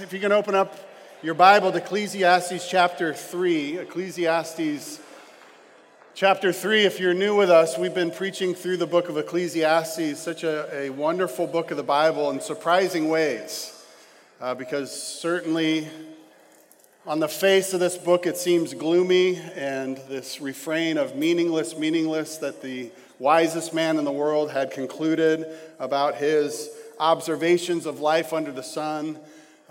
If you can open up your Bible to Ecclesiastes chapter 3, Ecclesiastes chapter 3. If you're new with us, we've been preaching through the book of Ecclesiastes, such a, a wonderful book of the Bible in surprising ways. Uh, because certainly on the face of this book, it seems gloomy, and this refrain of meaningless, meaningless that the wisest man in the world had concluded about his observations of life under the sun.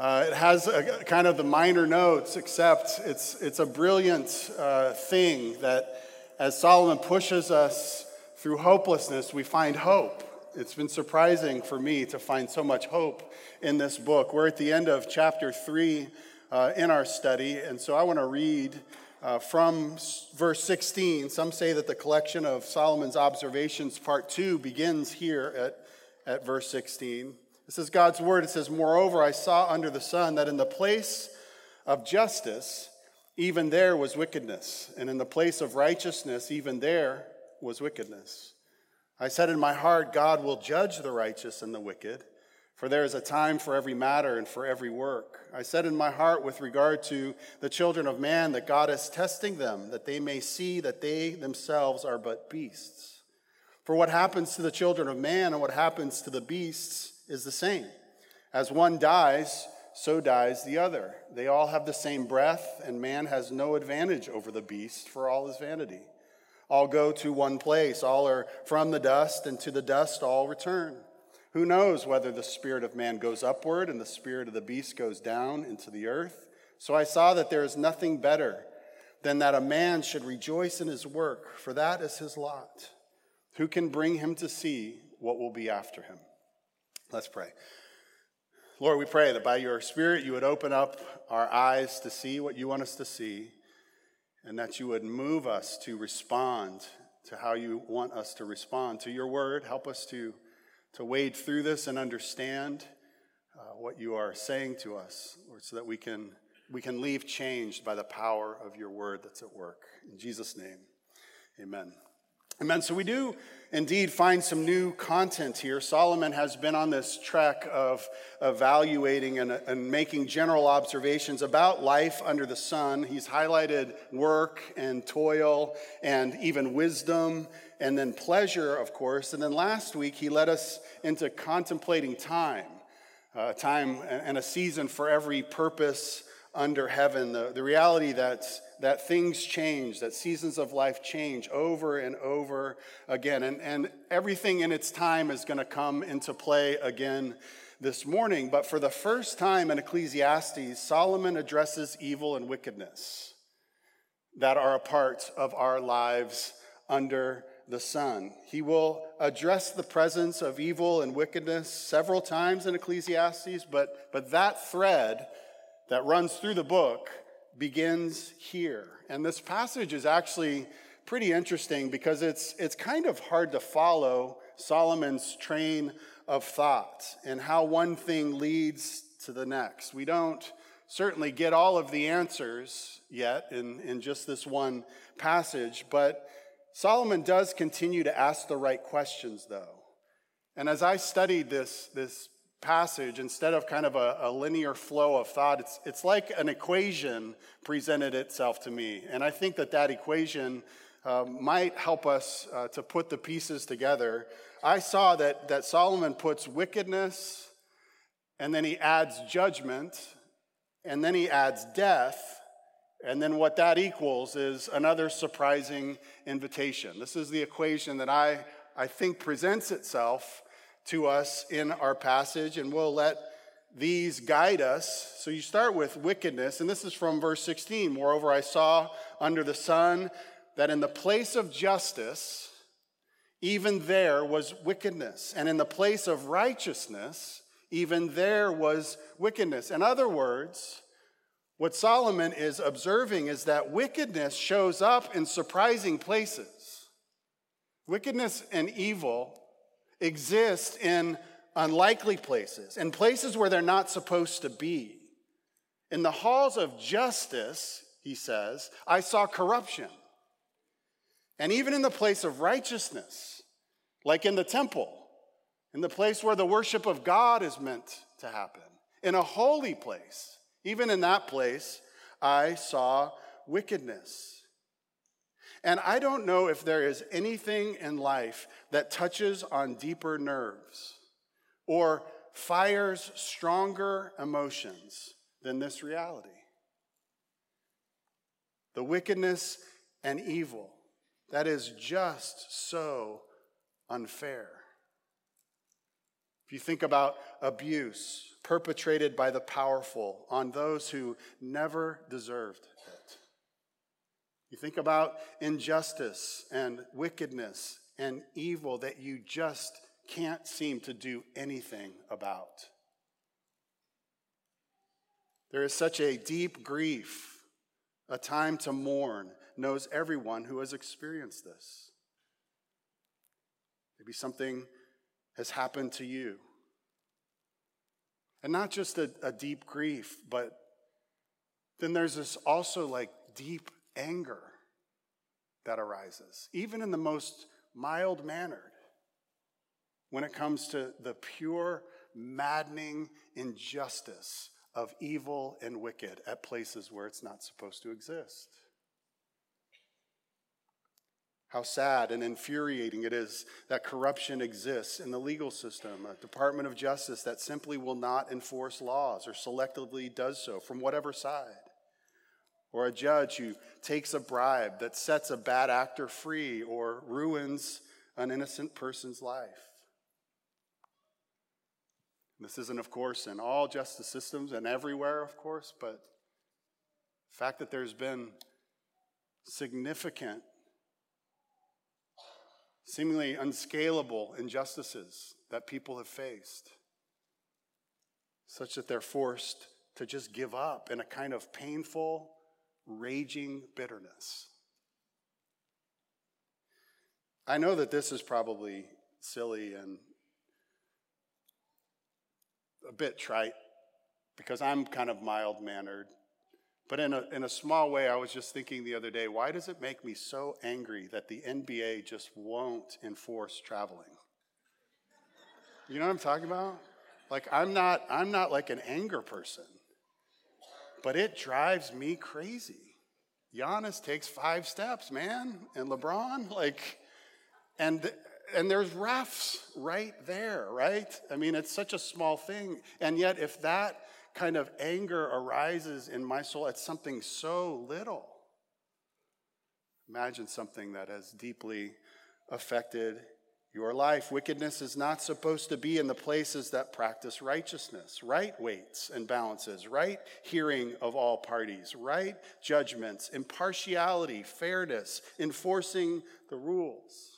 Uh, it has a, kind of the minor notes, except it's, it's a brilliant uh, thing that as Solomon pushes us through hopelessness, we find hope. It's been surprising for me to find so much hope in this book. We're at the end of chapter three uh, in our study, and so I want to read uh, from verse 16. Some say that the collection of Solomon's observations, part two, begins here at, at verse 16. This is God's word. It says, Moreover, I saw under the sun that in the place of justice, even there was wickedness, and in the place of righteousness, even there was wickedness. I said in my heart, God will judge the righteous and the wicked, for there is a time for every matter and for every work. I said in my heart with regard to the children of man that God is testing them, that they may see that they themselves are but beasts. For what happens to the children of man and what happens to the beasts, is the same. As one dies, so dies the other. They all have the same breath, and man has no advantage over the beast for all his vanity. All go to one place, all are from the dust, and to the dust all return. Who knows whether the spirit of man goes upward and the spirit of the beast goes down into the earth? So I saw that there is nothing better than that a man should rejoice in his work, for that is his lot. Who can bring him to see what will be after him? Let's pray. Lord, we pray that by your Spirit you would open up our eyes to see what you want us to see, and that you would move us to respond to how you want us to respond to your word. Help us to, to wade through this and understand uh, what you are saying to us, Lord, so that we can, we can leave changed by the power of your word that's at work. In Jesus' name, amen. Amen. So we do indeed find some new content here. Solomon has been on this trek of evaluating and, and, making general observations about life under the sun. He's highlighted work and toil and even wisdom and then pleasure, of course. And then last week, he led us into contemplating time, uh, time and a season for every purpose under heaven. The, the reality that that things change, that seasons of life change over and over again. And, and everything in its time is going to come into play again this morning. But for the first time in Ecclesiastes, Solomon addresses evil and wickedness that are a part of our lives under the sun. He will address the presence of evil and wickedness several times in Ecclesiastes, but, but that thread that runs through the book begins here. And this passage is actually pretty interesting because it's, it's kind of hard to follow Solomon's train of thought and how one thing leads to the next. We don't certainly get all of the answers yet in, in just this one passage, but Solomon does continue to ask the right questions, though. And as I studied this, this passage, instead of kind of a, a, linear flow of thought, it's, it's like an equation presented itself to me. And I think that that equation uh, might help us uh, to put the pieces together. I saw that, that Solomon puts wickedness, and then he adds judgment, and then he adds death. And then what that equals is another surprising invitation. This is the equation that I, I think presents itself to us in our passage, and we'll let these guide us. So you start with wickedness, and this is from verse 16. Moreover, I saw under the sun that in the place of justice, even there was wickedness, and in the place of righteousness, even there was wickedness. In other words, what Solomon is observing is that wickedness shows up in surprising places. Wickedness and evil exist in unlikely places, in places where they're not supposed to be. In the halls of justice, he says, I saw corruption. And even in the place of righteousness, like in the temple, in the place where the worship of God is meant to happen, In a holy place, even in that place, I saw wickedness. And I don't know if there is anything in life that touches on deeper nerves or fires stronger emotions than this reality. The wickedness and evil that is just so unfair. If you think about abuse perpetrated by the powerful on those who never deserved you think about injustice and wickedness and evil that you just can't seem to do anything about. There is such a deep grief, a time to mourn, knows everyone who has experienced this. Maybe something has happened to you. And not just a, a deep grief, but then there's this also like deep anger that arises, even in the most mild mannered, when it comes to the pure, maddening injustice of evil and wicked at places where it's not supposed to exist. How sad and infuriating it is that corruption exists in the legal system, a Department of Justice that simply will not enforce laws or selectively does so from whatever side, or a judge who takes a bribe that sets a bad actor free or ruins an innocent person's life. This isn't, of course, in all justice systems and everywhere, of course, but the fact that there's been significant seemingly unscalable injustices that people have faced, such that they're forced to just give up in a kind of painful, raging bitterness. I know that this is probably silly and a bit trite because I'm kind of mild mannered but in a, in a small way, I was just thinking the other day, why does it make me so angry that the NBA just won't enforce traveling? You know what I'm talking about? Like I'm not I'm not like an anger person. But it drives me crazy. Giannis takes five steps, man, and LeBron, like, and and there's refs right there, right? I mean, it's such a small thing, and yet if that kind of anger arises in my soul at something so little. Imagine something that has deeply affected your life. Wickedness is not supposed to be in the places that practice righteousness, right weights and balances, right hearing of all parties, right judgments, impartiality, fairness, enforcing the rules.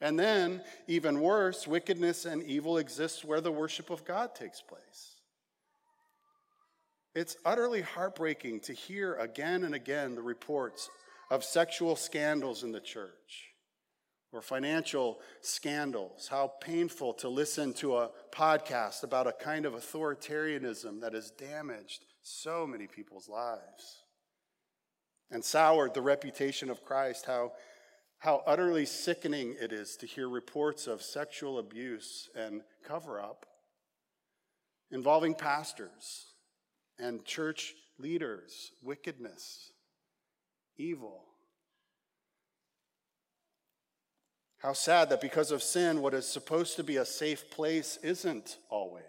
And then, even worse, wickedness and evil exists where the worship of God takes place. It's utterly heartbreaking to hear again and again the reports of sexual scandals in the church or financial scandals. How painful to listen to a podcast about a kind of authoritarianism that has damaged so many people's lives and soured the reputation of Christ. How, how utterly sickening it is to hear reports of sexual abuse and cover up involving pastors and church leaders, wickedness, evil. How sad that because of sin, what is supposed to be a safe place isn't always.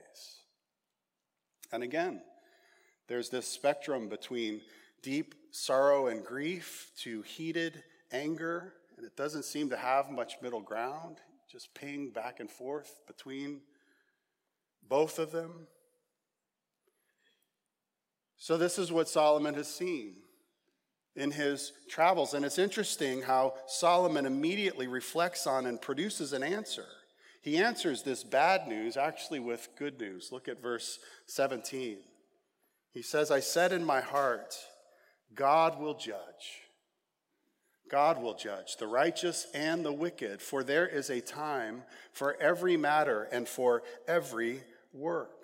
And again, there's this spectrum between deep sorrow and grief to heated anger, and it doesn't seem to have much middle ground, just ping back and forth between both of them. So, this is what Solomon has seen in his travels. And it's interesting how Solomon immediately reflects on and produces an answer. He answers this bad news actually with good news. Look at verse 17. He says, I said in my heart, God will judge. God will judge the righteous and the wicked, for there is a time for every matter and for every work.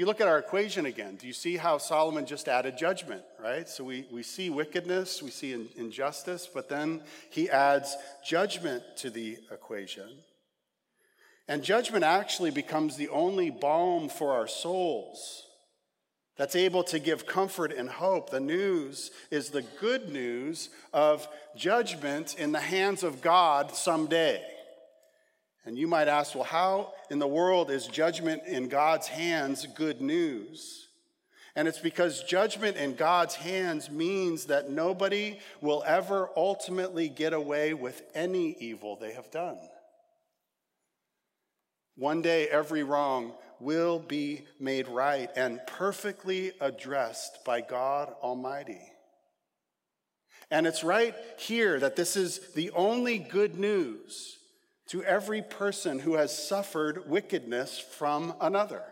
You look at our equation again, do you see how Solomon just added judgment, right? So we, we see wickedness, we see injustice, but then he adds judgment to the equation. And judgment actually becomes the only balm for our souls that's able to give comfort and hope. The news is the good news of judgment in the hands of God someday. And you might ask, well, how in the world is judgment in God's hands good news? And it's because judgment in God's hands means that nobody will ever ultimately get away with any evil they have done. One day, every wrong will be made right and perfectly addressed by God Almighty. And it's right here that this is the only good news to every person who has suffered wickedness from another,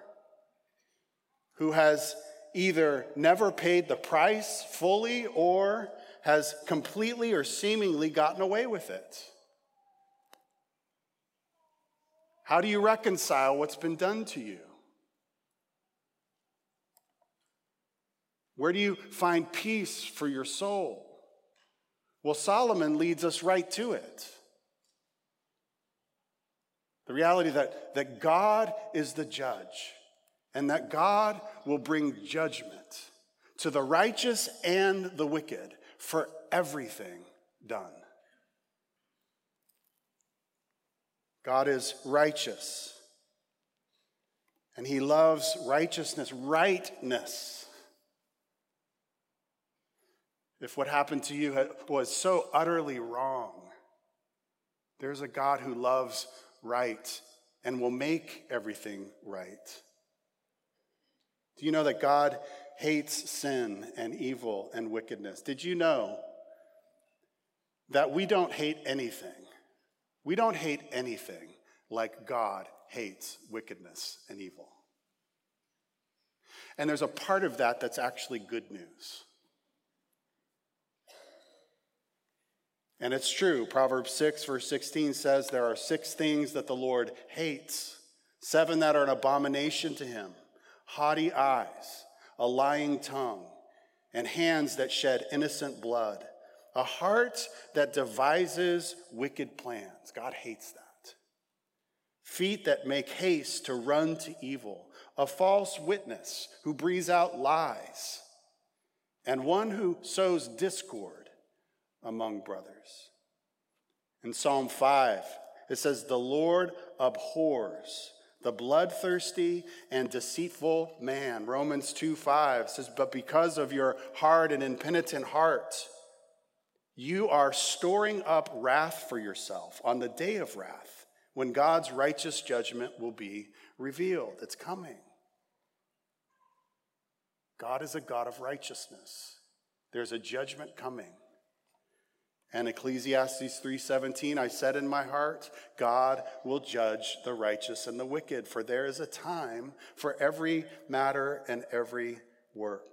who has either never paid the price fully or has completely or seemingly gotten away with it. How do you reconcile what's been done to you? Where do you find peace for your soul? Well, Solomon leads us right to it. The reality that, that God is the judge and that God will bring judgment to the righteous and the wicked for everything done. God is righteous. And he loves righteousness, rightness. If what happened to you was so utterly wrong, there's a God who loves right and will make everything right. Do you know that God hates sin and evil and wickedness? Did you know that we don't hate anything? We don't hate anything like God hates wickedness and evil. And there's a part of that that's actually good news. And it's true. Proverbs 6, verse 16 says there are six things that the Lord hates, seven that are an abomination to him haughty eyes, a lying tongue, and hands that shed innocent blood, a heart that devises wicked plans. God hates that. Feet that make haste to run to evil, a false witness who breathes out lies, and one who sows discord among brothers. In Psalm 5, it says, The Lord abhors the bloodthirsty and deceitful man. Romans 2 5 says, But because of your hard and impenitent heart, you are storing up wrath for yourself on the day of wrath when God's righteous judgment will be revealed. It's coming. God is a God of righteousness. There's a judgment coming. And Ecclesiastes 3:17 I said in my heart God will judge the righteous and the wicked for there is a time for every matter and every work.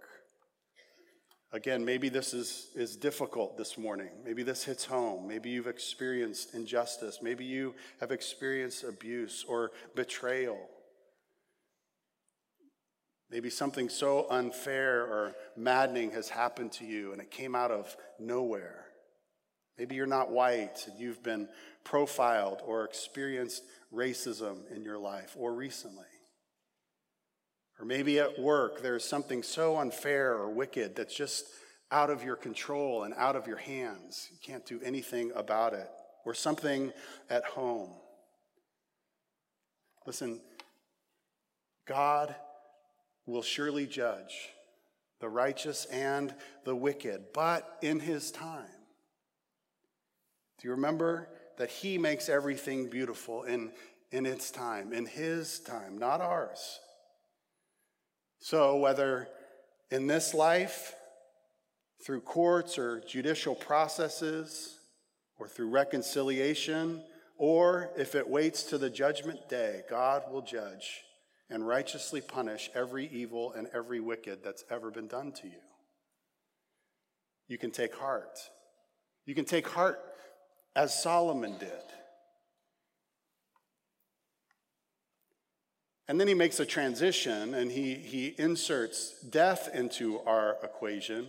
Again, maybe this is, is difficult this morning. Maybe this hits home. Maybe you've experienced injustice. Maybe you have experienced abuse or betrayal. Maybe something so unfair or maddening has happened to you and it came out of nowhere. Maybe you're not white and you've been profiled or experienced racism in your life or recently. Or maybe at work there's something so unfair or wicked that's just out of your control and out of your hands. You can't do anything about it. Or something at home. Listen, God will surely judge the righteous and the wicked, but in his time. You remember that He makes everything beautiful in, in its time, in His time, not ours? So, whether in this life, through courts or judicial processes, or through reconciliation, or if it waits to the judgment day, God will judge and righteously punish every evil and every wicked that's ever been done to you. You can take heart. You can take heart as Solomon did. And then he makes a transition and he, he inserts death into our equation.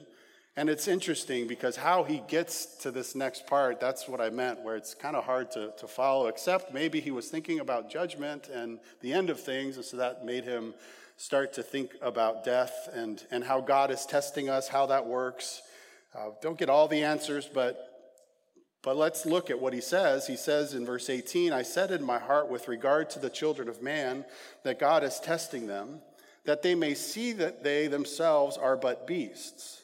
And it's interesting because how he gets to this next part, that's what I meant, where it's kind of hard to, to follow, except maybe he was thinking about judgment and the end of things, and so that made him start to think about death and, and how God is testing us, how that works. Uh, don't get all the answers, but but let's look at what he says. He says in verse 18, I said in my heart with regard to the children of man that God is testing them, that they may see that they themselves are but beasts.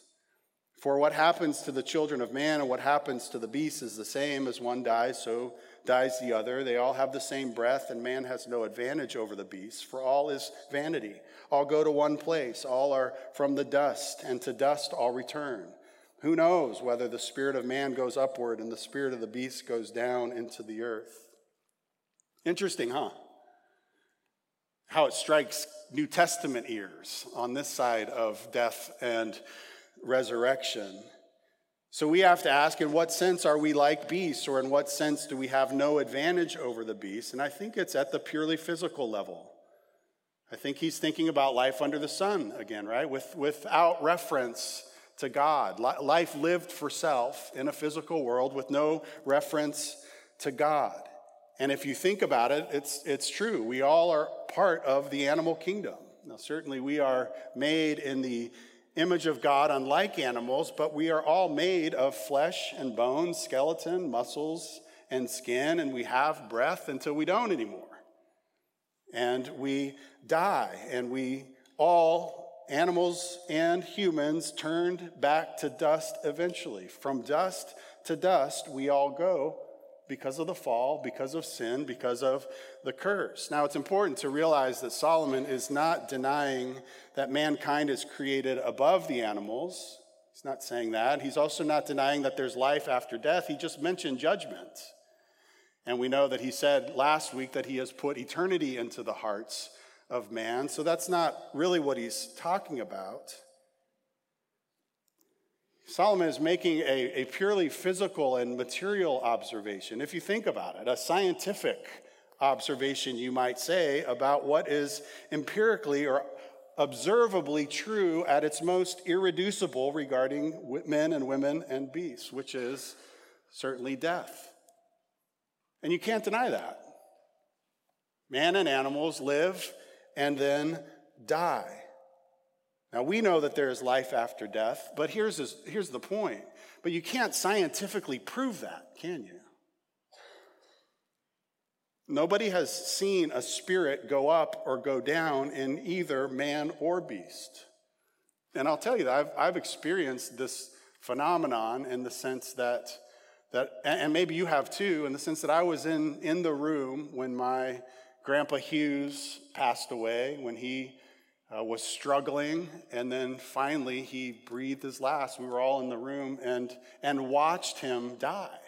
For what happens to the children of man and what happens to the beasts is the same as one dies, so dies the other. They all have the same breath, and man has no advantage over the beasts, for all is vanity. All go to one place, all are from the dust, and to dust all return. Who knows whether the spirit of man goes upward and the spirit of the beast goes down into the earth? Interesting, huh? How it strikes New Testament ears on this side of death and resurrection. So we have to ask in what sense are we like beasts, or in what sense do we have no advantage over the beasts? And I think it's at the purely physical level. I think he's thinking about life under the sun again, right? With, without reference to God. Life lived for self in a physical world with no reference to God. And if you think about it, it's, it's true. We all are part of the animal kingdom. Now, certainly, we are made in the image of God, unlike animals, but we are all made of flesh and bones, skeleton, muscles, and skin, and we have breath until we don't anymore. And we die, and we all animals and humans turned back to dust eventually. From dust to dust, we all go because of the fall, because of sin, because of the curse. Now, it's important to realize that Solomon is not denying that mankind is created above the animals. He's not saying that. He's also not denying that there's life after death. He just mentioned judgment. And we know that he said last week that he has put eternity into the hearts of man. So that's not really what he's talking about. Solomon is making a, a purely physical and material observation. If you think about it, a scientific observation, you might say, about what is empirically or observably true at its most irreducible regarding men and women and beasts, which is certainly death. And you can't deny that. Man and animals live and then die. Now, we know that there is life after death, but here's, here's the point. But you can't scientifically prove that, can you? Nobody has seen a spirit go up or go down in either man or beast. And I'll tell you that I've, I've experienced this phenomenon in the sense that, that, and maybe you have too, in the sense that I was in, in the room when my Grandpa Hughes passed away when he uh, was struggling, and then finally he breathed his last. We were all in the room and, and watched him die.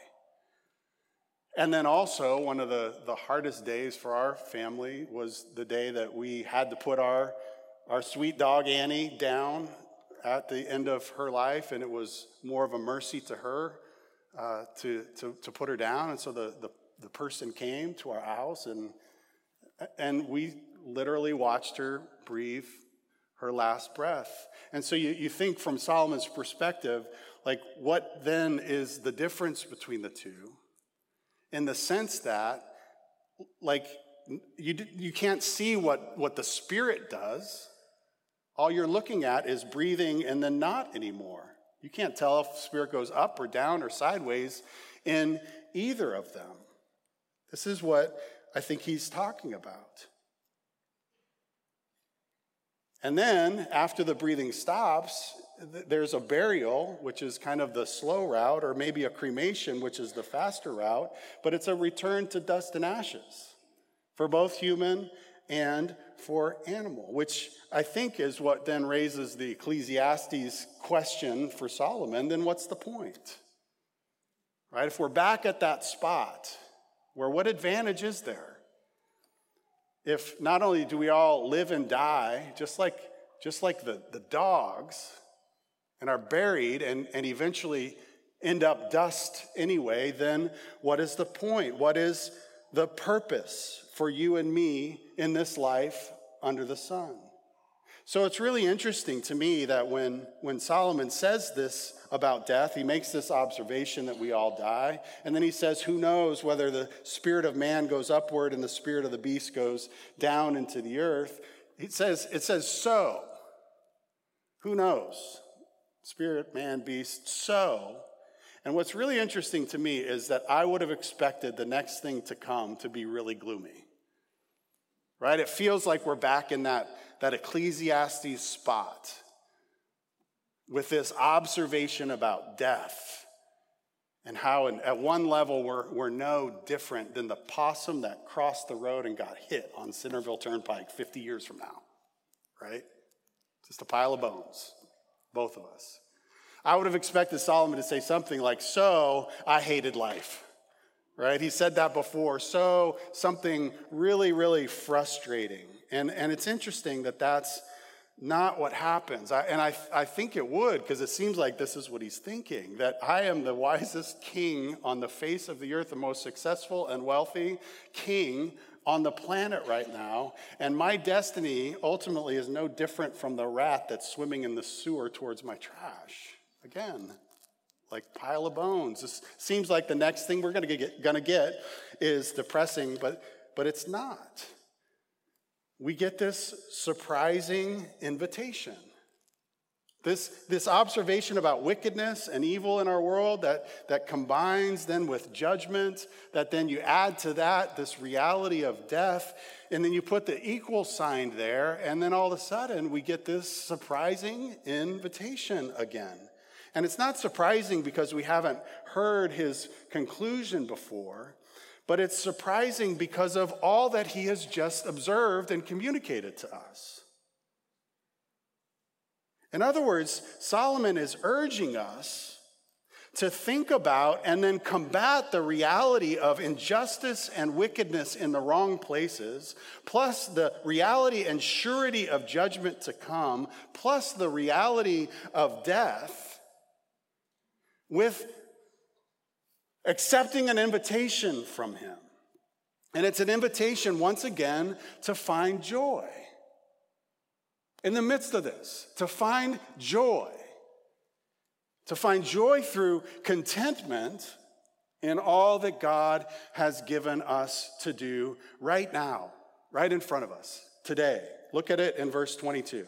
And then also, one of the, the hardest days for our family was the day that we had to put our, our sweet dog Annie down at the end of her life, and it was more of a mercy to her uh, to, to, to put her down. And so the, the, the person came to our house and and we literally watched her breathe her last breath. And so you, you think from Solomon's perspective, like, what then is the difference between the two? In the sense that, like, you, you can't see what, what the Spirit does. All you're looking at is breathing and then not anymore. You can't tell if Spirit goes up or down or sideways in either of them. This is what I think he's talking about. And then, after the breathing stops, there's a burial, which is kind of the slow route, or maybe a cremation, which is the faster route, but it's a return to dust and ashes for both human and for animal, which I think is what then raises the Ecclesiastes question for Solomon then what's the point? Right? If we're back at that spot, where what advantage is there? If not only do we all live and die, just like, just like the, the dogs, and are buried and, and eventually end up dust anyway, then what is the point? What is the purpose for you and me in this life under the sun? So it's really interesting to me that when, when Solomon says this about death, he makes this observation that we all die. And then he says, Who knows whether the spirit of man goes upward and the spirit of the beast goes down into the earth? He says, It says, So. Who knows? Spirit, man, beast, so. And what's really interesting to me is that I would have expected the next thing to come to be really gloomy. Right? It feels like we're back in that that Ecclesiastes spot with this observation about death and how, in, at one level, we're, we're no different than the possum that crossed the road and got hit on Centerville Turnpike 50 years from now, right? Just a pile of bones, both of us. I would have expected Solomon to say something like, So I hated life, right? He said that before. So something really, really frustrating. And, and it's interesting that that's not what happens. I, and I, I think it would, because it seems like this is what he's thinking that I am the wisest king on the face of the earth, the most successful and wealthy king on the planet right now. And my destiny ultimately is no different from the rat that's swimming in the sewer towards my trash. Again, like pile of bones. This seems like the next thing we're to get, gonna get is depressing, but, but it's not we get this surprising invitation. This, this observation about wickedness and evil in our world that, that combines then with judgment, that then you add to that this reality of death, and then you put the equal sign there, and then all of a sudden we get this surprising invitation again. And it's not surprising because we haven't heard his conclusion before. But it's surprising because of all that he has just observed and communicated to us. In other words, Solomon is urging us to think about and then combat the reality of injustice and wickedness in the wrong places, plus the reality and surety of judgment to come, plus the reality of death, with accepting an invitation from Him. And it's an invitation, once again, to find joy. In the midst of this, to find joy. To find joy through contentment in all that God has given us to do right now, right in front of us, today. Look at it in verse 22.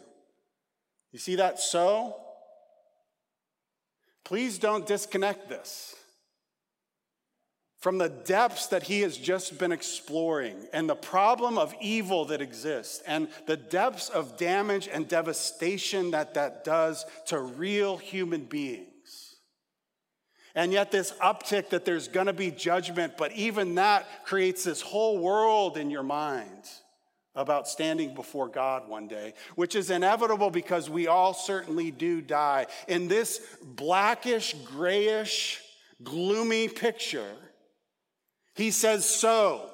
You see that so? Please don't disconnect this from the depths that he has just been exploring and the problem of evil that exists and the depths of damage and devastation that that does to real human beings. And yet, this uptick that there's gonna be judgment, but even that creates this whole world in your mind about standing before God one day, which is inevitable because we all certainly do die. In this blackish, grayish, gloomy picture, he says, So.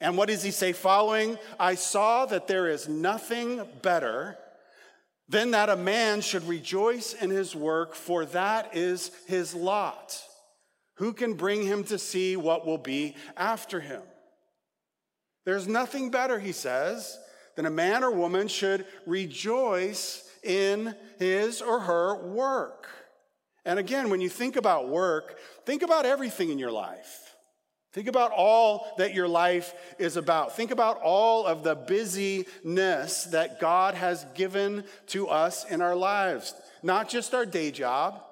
And what does he say following? I saw that there is nothing better than that a man should rejoice in his work, for that is his lot. Who can bring him to see what will be after him? There's nothing better, he says, than a man or woman should rejoice in his or her work. And again, when you think about work, think about everything in your life. Think about all that your life is about. Think about all of the busyness that God has given to us in our lives, not just our day job.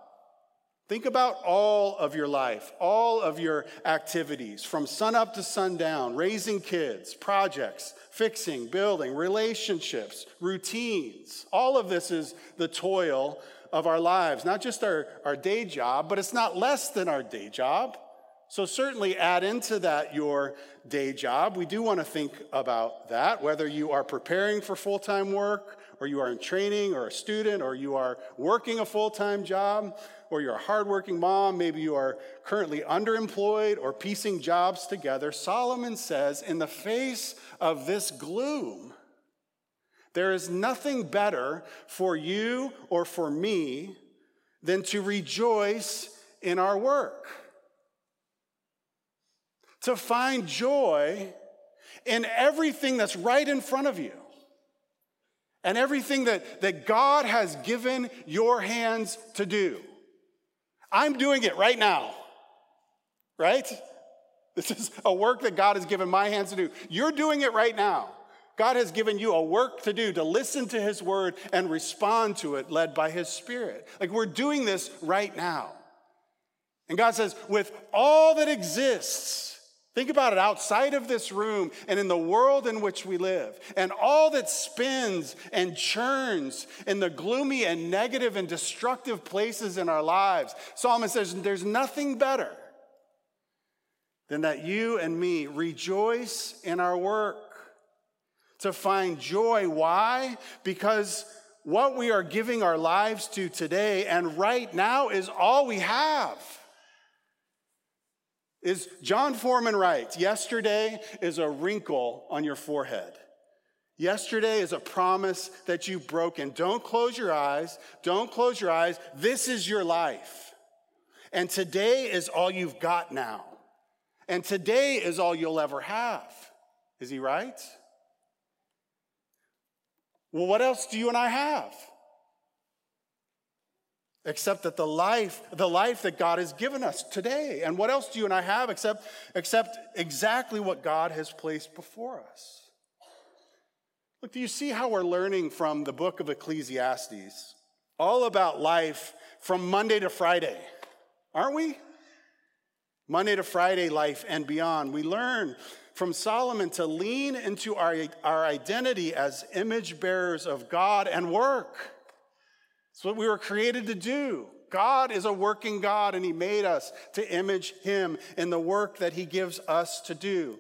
Think about all of your life, all of your activities from sunup to sundown, raising kids, projects, fixing, building, relationships, routines. All of this is the toil of our lives, not just our, our day job, but it's not less than our day job. So, certainly add into that your day job. We do want to think about that, whether you are preparing for full time work, or you are in training, or a student, or you are working a full time job, or you're a hardworking mom, maybe you are currently underemployed or piecing jobs together. Solomon says, in the face of this gloom, there is nothing better for you or for me than to rejoice in our work. To find joy in everything that's right in front of you. and everything that, that God has given your hands to do. I'm doing it right now, right? This is a work that God has given my hands to do. You're doing it right now. God has given you a work to do, to listen to His word and respond to it, led by His Spirit. Like we're doing this right now. And God says, with all that exists, think about it outside of this room and in the world in which we live, and all that spins and churns in the gloomy and negative and destructive places in our lives, Solomon says, there's nothing better than that you and me rejoice in our work to find joy. Why? Because what we are giving our lives to today and right now is all we have. Is Jon Foreman right? Yesterday is a wrinkle on your forehead. Yesterday is a promise that you've broken. Don't close your eyes. Don't close your eyes. This is your life. And today is all you've got now. And today is all you'll ever have. Is he right? Well, what else do you and I have? Except that the life, the life that God has given us today. And what else do you and I have except, except exactly what God has placed before us? Look, do you see how we're learning from the book of Ecclesiastes? All about life from Monday to Friday, aren't we? Monday to Friday life and beyond. We learn from Solomon to lean into our, our identity as image bearers of God and work. It's what we were created to do. God is a working God, and He made us to image Him in the work that He gives us to do.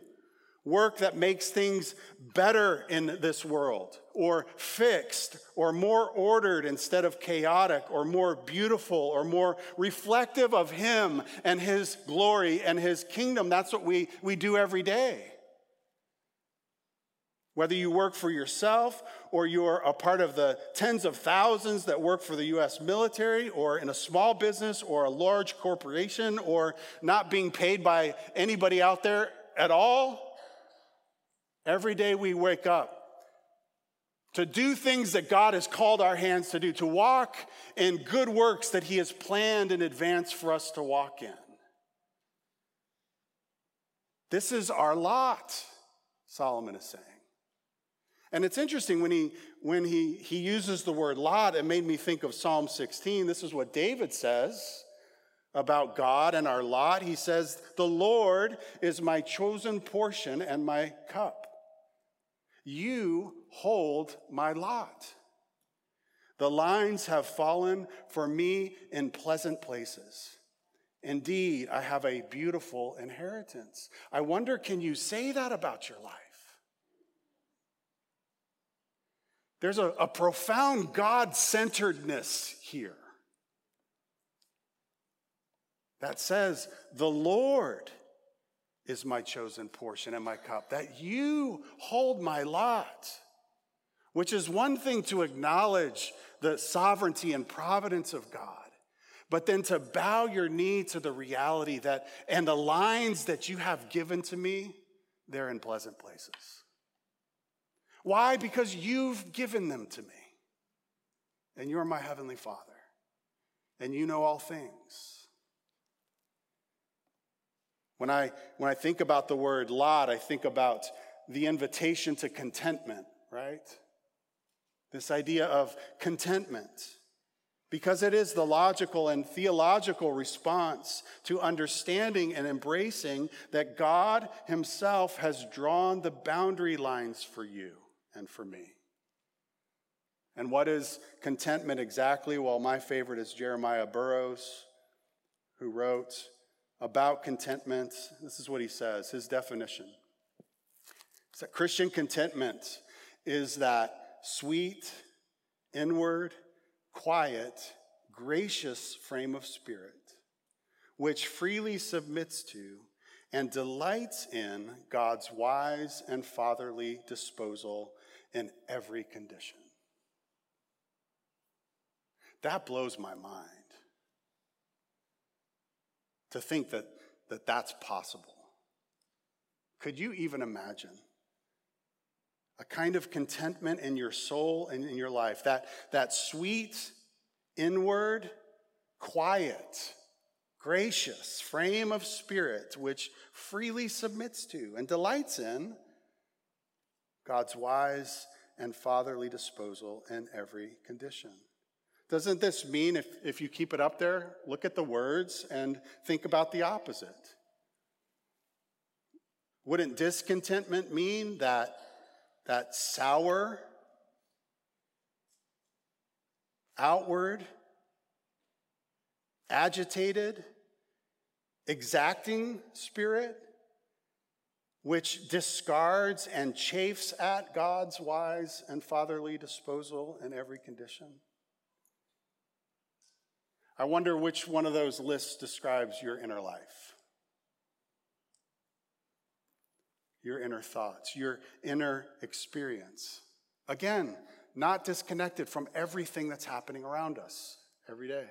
Work that makes things better in this world, or fixed, or more ordered instead of chaotic, or more beautiful, or more reflective of Him and His glory and His kingdom. That's what we, we do every day. Whether you work for yourself or you're a part of the tens of thousands that work for the US military or in a small business or a large corporation or not being paid by anybody out there at all, every day we wake up to do things that God has called our hands to do, to walk in good works that He has planned in advance for us to walk in. This is our lot, Solomon is saying. And it's interesting when he when he he uses the word lot, it made me think of Psalm 16. This is what David says about God and our lot. He says, "The Lord is my chosen portion and my cup. You hold my lot. The lines have fallen for me in pleasant places." Indeed, I have a beautiful inheritance. I wonder, can you say that about your life? There's a, a profound God centeredness here that says, The Lord is my chosen portion and my cup, that you hold my lot, which is one thing to acknowledge the sovereignty and providence of God. But then to bow your knee to the reality that, and the lines that you have given to me, they're in pleasant places. Why? Because you've given them to me. And you're my heavenly Father. And you know all things. When I, when I think about the word lot, I think about the invitation to contentment, right? This idea of contentment. Because it is the logical and theological response to understanding and embracing that God Himself has drawn the boundary lines for you and for me. And what is contentment exactly? Well, my favorite is Jeremiah Burroughs, who wrote about contentment. This is what he says his definition. It's that Christian contentment is that sweet, inward, quiet, gracious frame of spirit, which freely submits to and delights in God's wise and fatherly disposal in every condition. That blows my mind to think that, that that's possible. Could you even imagine a kind of contentment in your soul and in your life, that, that sweet, inward, quiet, gracious frame of spirit which freely submits to and delights in God's wise and fatherly disposal in every condition. Doesn't this mean if, if you keep it up there, look at the words and think about the opposite? Wouldn't discontentment mean that, that sour, outward, agitated, exacting spirit, which discards and chafes at God's wise and fatherly disposal in every condition? I wonder which one of those lists describes your inner life, your inner thoughts, your inner experience. Again, not disconnected from everything that's happening around us every day,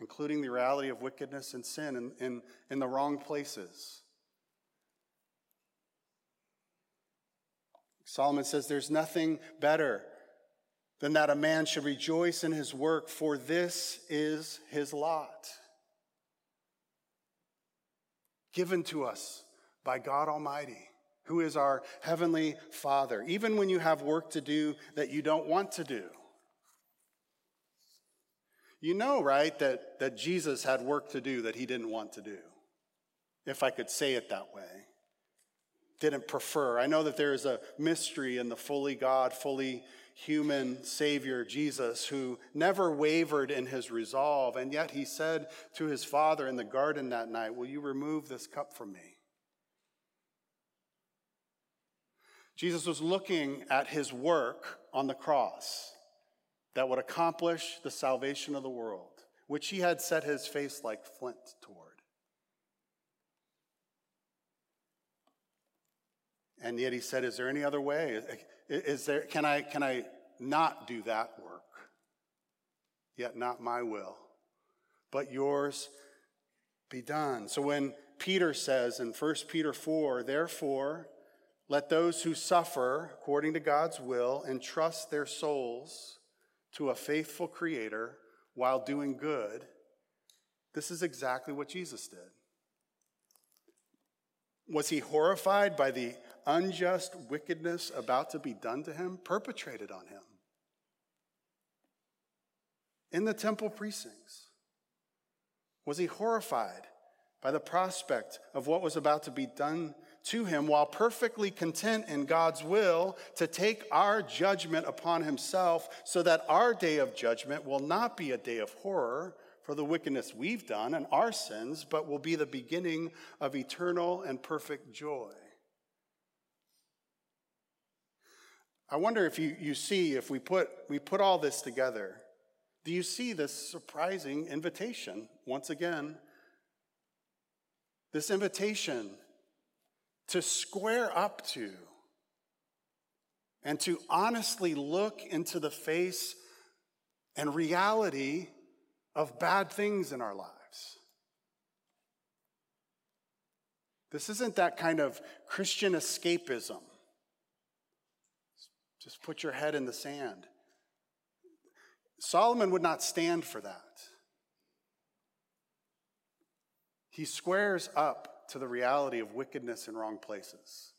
including the reality of wickedness and sin in, in, in the wrong places. Solomon says there's nothing better than that a man should rejoice in his work, for this is his lot. Given to us by God Almighty, who is our heavenly Father, even when you have work to do that you don't want to do. You know, right, that, that Jesus had work to do that he didn't want to do, if I could say it that way didn't prefer. I know that there is a mystery in the fully God, fully human Savior, Jesus, who never wavered in his resolve. And yet he said to his Father in the garden that night, Will you remove this cup from me? Jesus was looking at his work on the cross that would accomplish the salvation of the world, which he had set his face like flint toward. And yet he said, Is there any other way? Is there, can, I, can I not do that work? Yet not my will, but yours be done. So when Peter says in 1 Peter 4, therefore, let those who suffer according to God's will entrust their souls to a faithful Creator while doing good, this is exactly what Jesus did. Was he horrified by the unjust wickedness about to be done to him, perpetrated on him? In the temple precincts, was he horrified by the prospect of what was about to be done to him while perfectly content in God's will to take our judgment upon himself so that our day of judgment will not be a day of horror, for the wickedness we've done and our sins, but will be the beginning of eternal and perfect joy. I wonder if you, you see, if we put, we put all this together, do you see this surprising invitation once again? This invitation to square up to and to honestly look into the face and reality of bad things in our lives. This isn't that kind of Christian escapism. Just put your head in the sand. Solomon would not stand for that. He squares up to the reality of wickedness in wrong places.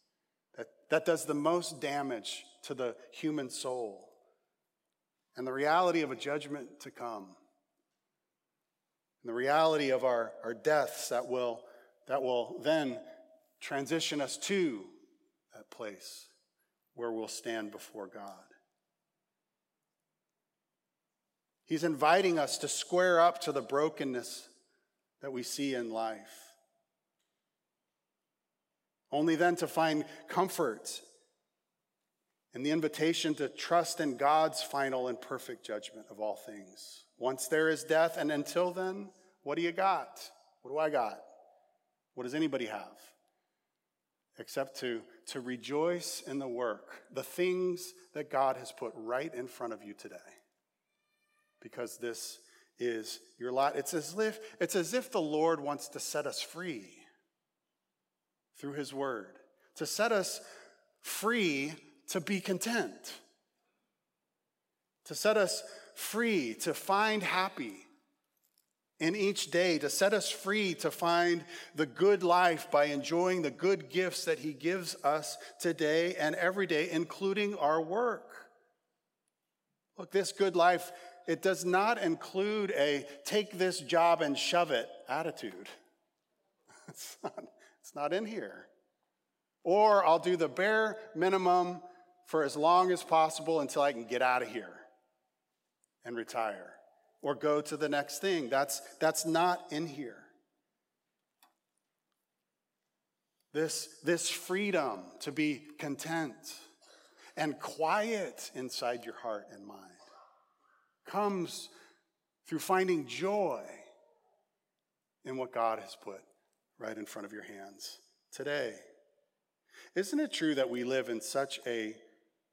That, that does the most damage to the human soul and the reality of a judgment to come and the reality of our, our deaths that will, that will then transition us to that place where we'll stand before God. He's inviting us to square up to the brokenness that we see in life. Only then to find comfort in the invitation to trust in God's final and perfect judgment of all things. Once there is death, and until then, what do you got? What do I got? What does anybody have? Except to, to rejoice in the work, the things that God has put right in front of you today. Because this is your lot. It's as if, it's as if the Lord wants to set us free through his word, to set us free to be content, to set us free, to find happy in each day, to set us free to find the good life by enjoying the good gifts that He gives us today and every day, including our work. Look, this good life, it does not include a take this job and shove it attitude. It's not, it's not in here. Or I'll do the bare minimum for as long as possible until I can get out of here and retire or go to the next thing. That's, that's not in here. This, this freedom to be content and quiet inside your heart and mind comes through finding joy in what God has put right in front of your hands today. Isn't it true that we live in such a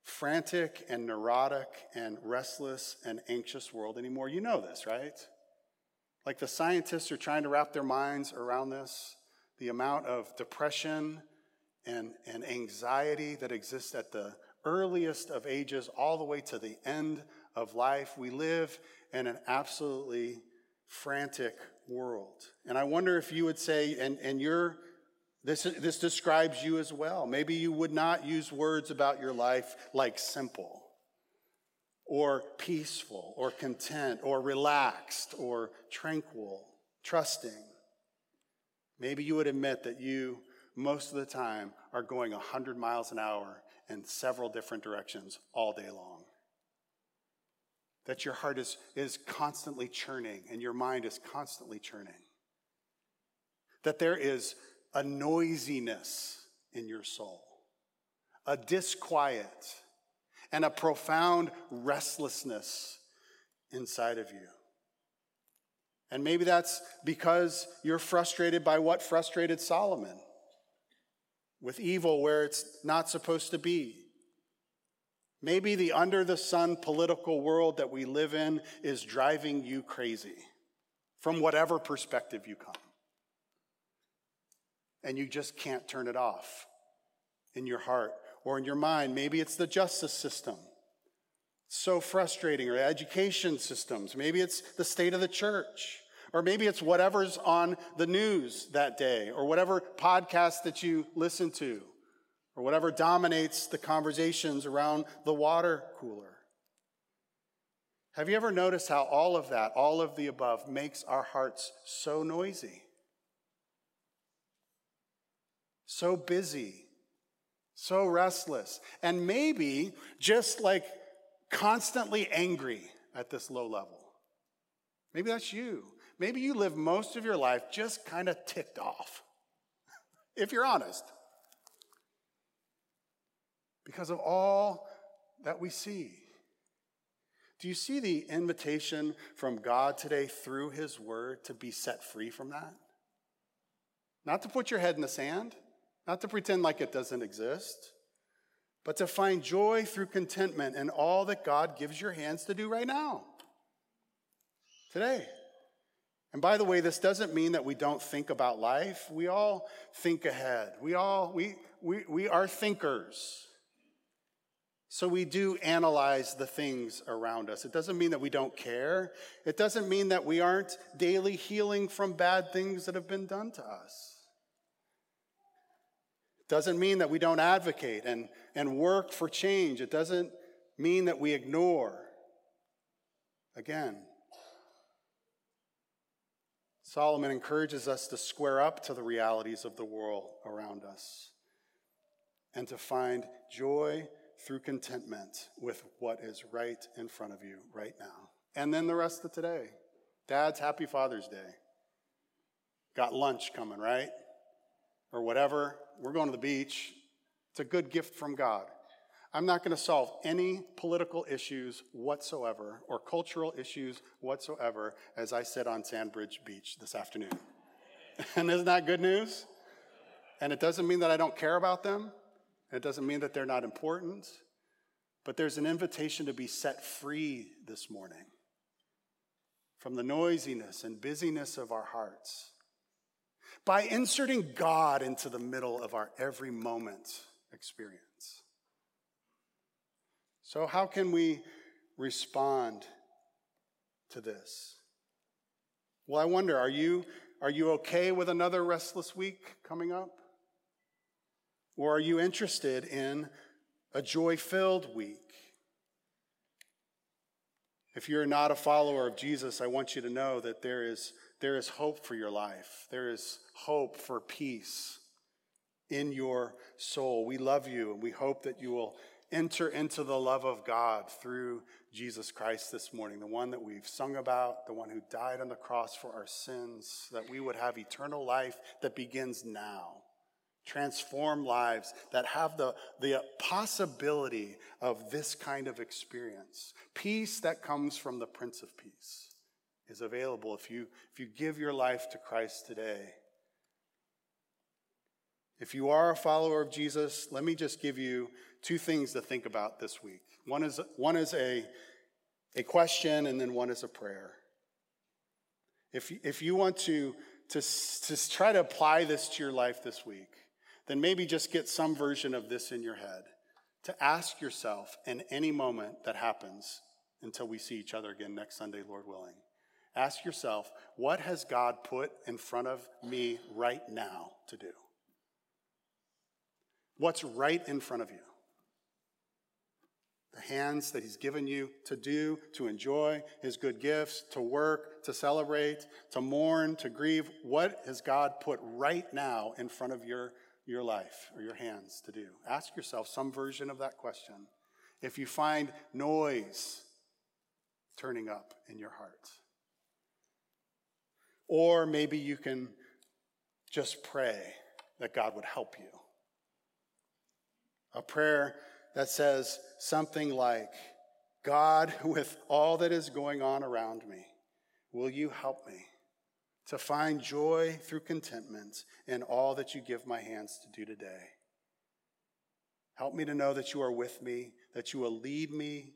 frantic and neurotic and restless and anxious world anymore. You know this, right? Like the scientists are trying to wrap their minds around this. The amount of depression and, and anxiety that exists at the earliest of ages all the way to the end of life. We live in an absolutely frantic world. And I wonder if you would say, and, and you're this, this describes you as well. Maybe you would not use words about your life like simple or peaceful or content or relaxed or tranquil, trusting. Maybe you would admit that you, most of the time, are going 100 miles an hour in several different directions all day long. That your heart is, is constantly churning and your mind is constantly churning. That there is a noisiness in your soul, a disquiet, and a profound restlessness inside of you. And maybe that's because you're frustrated by what frustrated Solomon with evil where it's not supposed to be. Maybe the under the sun political world that we live in is driving you crazy from whatever perspective you come and you just can't turn it off in your heart or in your mind. Maybe it's the justice system. It's so frustrating, or education systems. Maybe it's the state of the church. Or maybe it's whatever's on the news that day, or whatever podcast that you listen to, or whatever dominates the conversations around the water cooler. Have you ever noticed how all of that, all of the above, makes our hearts so noisy? So busy, so restless, and maybe just like constantly angry at this low level. Maybe that's you. Maybe you live most of your life just kind of ticked off, if you're honest, because of all that we see. Do you see the invitation from God today through His Word to be set free from that? Not to put your head in the sand, not to pretend like it doesn't exist, but to find joy through contentment in all that God gives your hands to do right now, today. And by the way, this doesn't mean that we don't think about life. We all think ahead. We all, we, we, we are thinkers. So we do analyze the things around us. It doesn't mean that we don't care. It doesn't mean that we aren't daily healing from bad things that have been done to us. Doesn't mean that we don't advocate and, and work for change. It doesn't mean that we ignore. Again, Solomon encourages us to square up to the realities of the world around us and to find joy through contentment with what is right in front of you right now. And then the rest of today. Dad's happy Father's Day. Got lunch coming, right? or whatever. We're going to the beach. It's a good gift from God. I'm not going to solve any political issues whatsoever or cultural issues whatsoever as I sit on Sandbridge Beach this afternoon. and isn't that good news? And it doesn't mean that I don't care about them. It doesn't mean that they're not important. But there's an invitation to be set free this morning from the noisiness and busyness of our hearts by inserting God into the middle of our every moment experience. So, how can we respond to this? Well, I wonder, are you, are you okay with another restless week coming up? Or are you interested in a joy filled week? If you're not a follower of Jesus, I want you to know that there is, there is hope for your life. There is hope for peace in your soul. We love you and we hope that you will enter into the love of God through Jesus Christ this morning, the one that we've sung about, the one who died on the cross for our sins, that we would have eternal life that begins now. Transform lives that have the, the possibility of this kind of experience. Peace that comes from the Prince of Peace is available if you, if you give your life to Christ today. If you are a follower of Jesus, let me just give you two things to think about this week. One is, one is a, a question, and then one is a prayer. If, if you want to, to, to try to apply this to your life this week, then maybe just get some version of this in your head to ask yourself in any moment that happens until we see each other again next Sunday, Lord willing. Ask yourself, what has God put in front of me right now to do? What's right in front of you? The hands that He's given you to do, to enjoy His good gifts, to work, to celebrate, to mourn, to grieve. What has God put right now in front of your, your life or your hands to do? Ask yourself some version of that question. If you find noise turning up in your heart, or maybe you can just pray that God would help you a prayer that says something like, God, with all that is going on around me, will you help me to find joy through contentment in all that you give my hands to do today? Help me to know that you are with me, that you will lead me,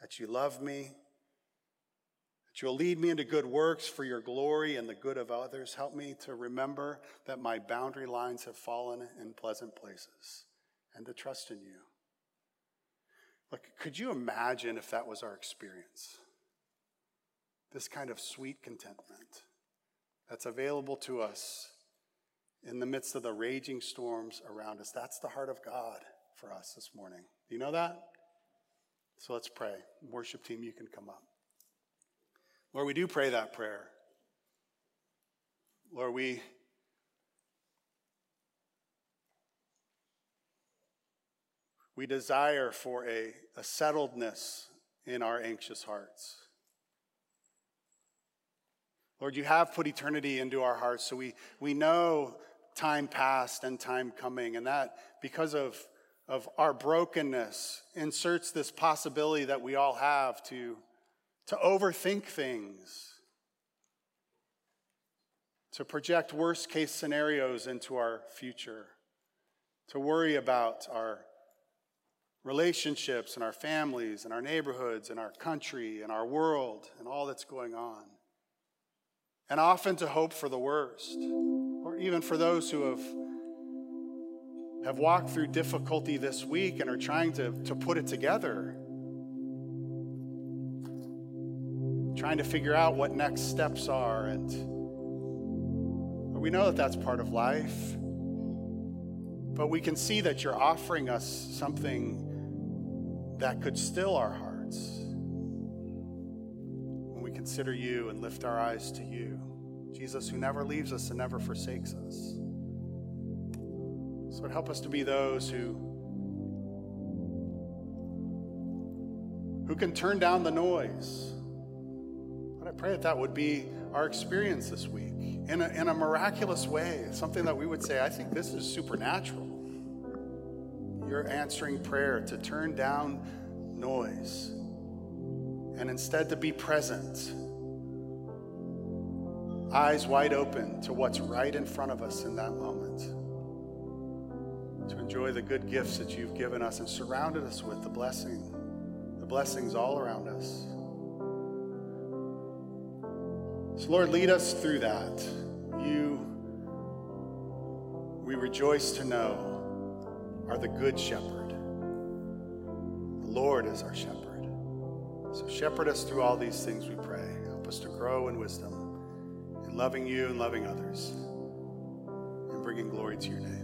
that you love me, that you'll lead me into good works for your glory and the good of others. Help me to remember that my boundary lines have fallen in pleasant places and to trust in you. Look, could you imagine if that was our experience? This kind of sweet contentment that's available to us in the midst of the raging storms around us. That's the heart of God for us this morning. Do you know that? So let's pray. Worship team, you can come up. Lord, we do pray that prayer. Lord, we We desire for a, a settledness in our anxious hearts. Lord, you have put eternity into our hearts, so we, we know time past and time coming, and that because of, of our brokenness inserts this possibility that we all have to, to overthink things, to project worst case scenarios into our future, to worry about our relationships and our families and our neighborhoods and our country and our world and all that's going on. And often to hope for the worst, or even for those who have, have walked through difficulty this week and are trying to, to put it together, trying to figure out what next steps are. And we know that that's part of life. But we can see that you're offering us something that could still our hearts when we consider you and lift our eyes to you, Jesus, who never leaves us and never forsakes us. So help us to be those who who can turn down the noise. But I pray that that would be our experience this week in a, in a miraculous way, something that we would say, I think this is supernatural your answering prayer to turn down noise and instead to be present, eyes wide open to what's right in front of us in that moment, to enjoy the good gifts that you've given us and surrounded us with, the blessing, the blessings all around us. So, Lord, lead us through that. You, we rejoice to know are the good shepherd, the Lord is our shepherd. So shepherd us through all these things, we pray. Help us to grow in wisdom, in loving you and loving others, and bringing glory to your name.